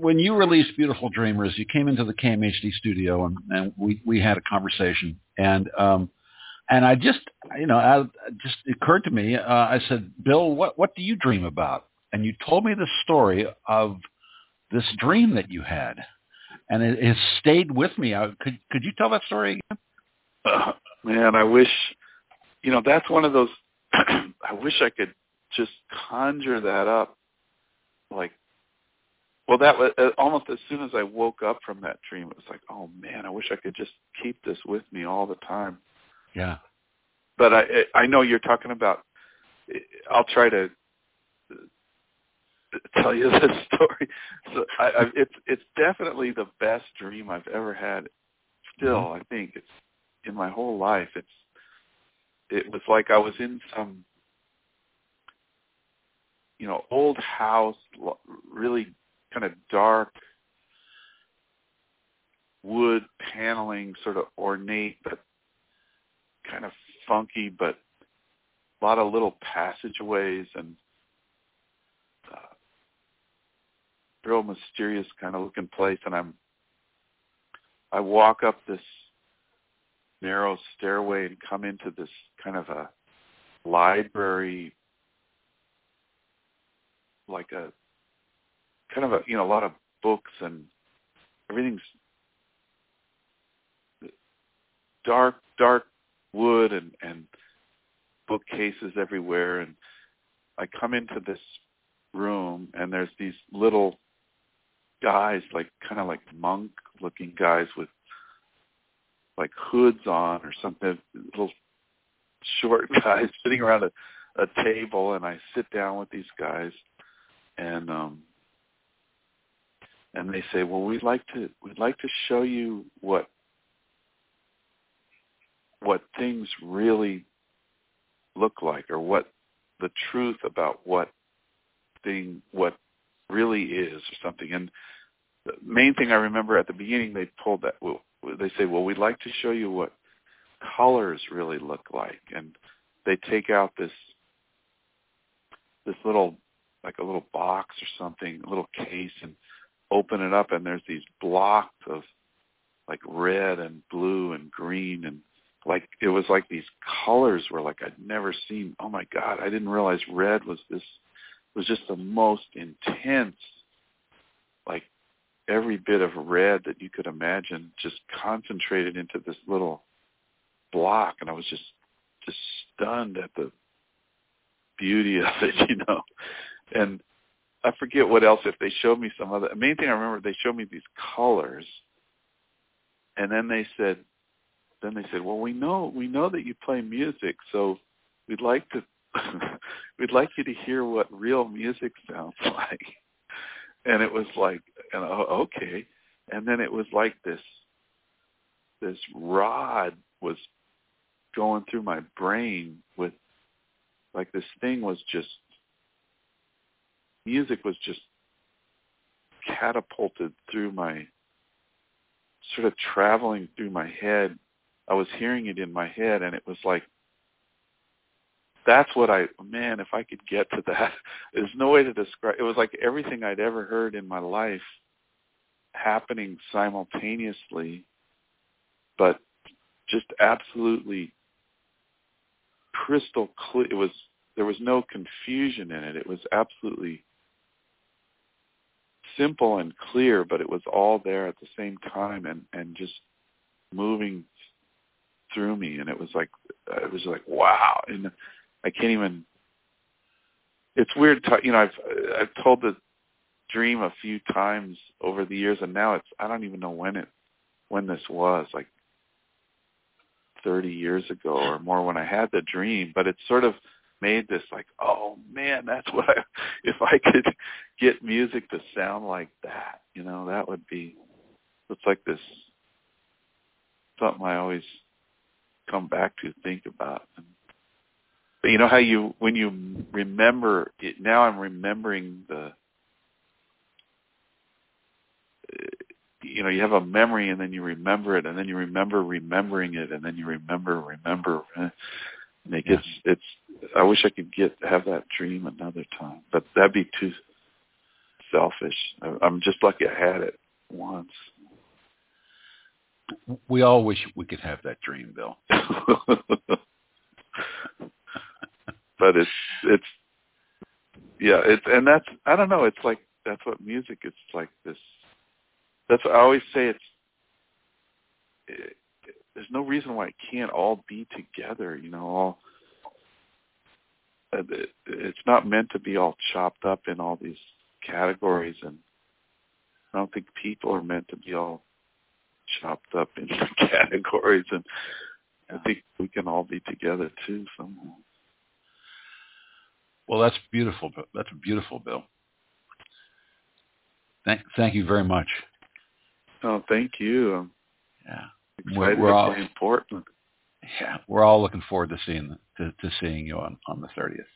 when you released Beautiful Dreamers, you came into the KMHD studio and, and we, we had a conversation. And um, and I just, you know, I, just occurred to me. Uh, I said, Bill, what what do you dream about? And you told me the story of this dream that you had, and it has stayed with me. I, could could you tell that story again? Man, I wish, you know, that's one of those. I wish I could just conjure that up, like well, that was uh, almost as soon as I woke up from that dream. It was like, oh man, I wish I could just keep this with me all the time. Yeah. But I I know you're talking about. I'll try to uh, tell you this story. So I, I, it's it's definitely the best dream I've ever had. Still, mm-hmm. I think it's in my whole life. It's it was like I was in some you know old house, really kind of dark wood paneling, sort of ornate but kind of funky, but a lot of little passageways and uh, real mysterious kind of looking place. And I'm I walk up this narrow stairway and come into this kind of a library like a kind of a you know a lot of books and everything's dark dark wood and and bookcases everywhere. And I come into this room and there's these little guys like kind of like monk looking guys with like hoods on or something little short guys sitting around a, a table. And I sit down with these guys and um and they say, "Well, we'd like to we'd like to show you what what things really look like or what the truth about what thing what really is or something." And the main thing I remember at the beginning they pulled that well, they say, "Well, we'd like to show you what colors really look like." And they take out this this little like a little box or something, a little case and open it up and there's these blocks of like red and blue and green and like it was like these colors were like I'd never seen. Oh my God, I didn't realize red was this was just the most intense like every bit of red that you could imagine just concentrated into this little block and I was just just stunned at the beauty of it, you know. And I forget what else. If they showed me some other, the main thing I remember, they showed me these colors, and then they said, then they said, well, we know we know that you play music, so we'd like to we'd like you to hear what real music sounds like. And it was like, and, oh, okay. And then it was like this this rod was going through my brain with like this thing was just music was just catapulted through my sort of traveling through my head. I was hearing it in my head and it was like that's what I man, if I could get to that. There's no way to describe it was like everything I'd ever heard in my life happening simultaneously but just absolutely crystal clear it was there was no confusion in it. It was absolutely simple and clear, but it was all there at the same time and and just moving through me, and it was like uh, it was like wow, and I can't even. It's weird, to, you know. I've I've told the dream a few times over the years, and now it's I don't even know when it when this was like 30 years ago or more when I had the dream, but it's sort of made this like, oh man, that's what I, if I could get music to sound like that, you know, that would be, it's like this, something I always come back to think about. And, but you know how you, when you remember it, now I'm remembering the, you know, you have a memory and then you remember it and then you remember remembering it and then you remember, remember. And it gets, it's, I wish I could get, have that dream another time, but that'd be too selfish. I'm just lucky I had it once. We all wish we could have that dream, Bill. but it's it's yeah, it's and that's I don't know, it's like that's what music is like this that's what I always say it's it, there's no reason why it can't all be together, you know, all it's not meant to be all chopped up in all these categories and I don't think people are meant to be all chopped up into categories and I think we can all be together too somehow. Well, that's beautiful. That's beautiful, Bill. Thank, thank you very much. Oh, thank you. I'm yeah, excited we're, we're all important. Yeah, we're all looking forward to seeing to, to seeing you on on the thirtieth.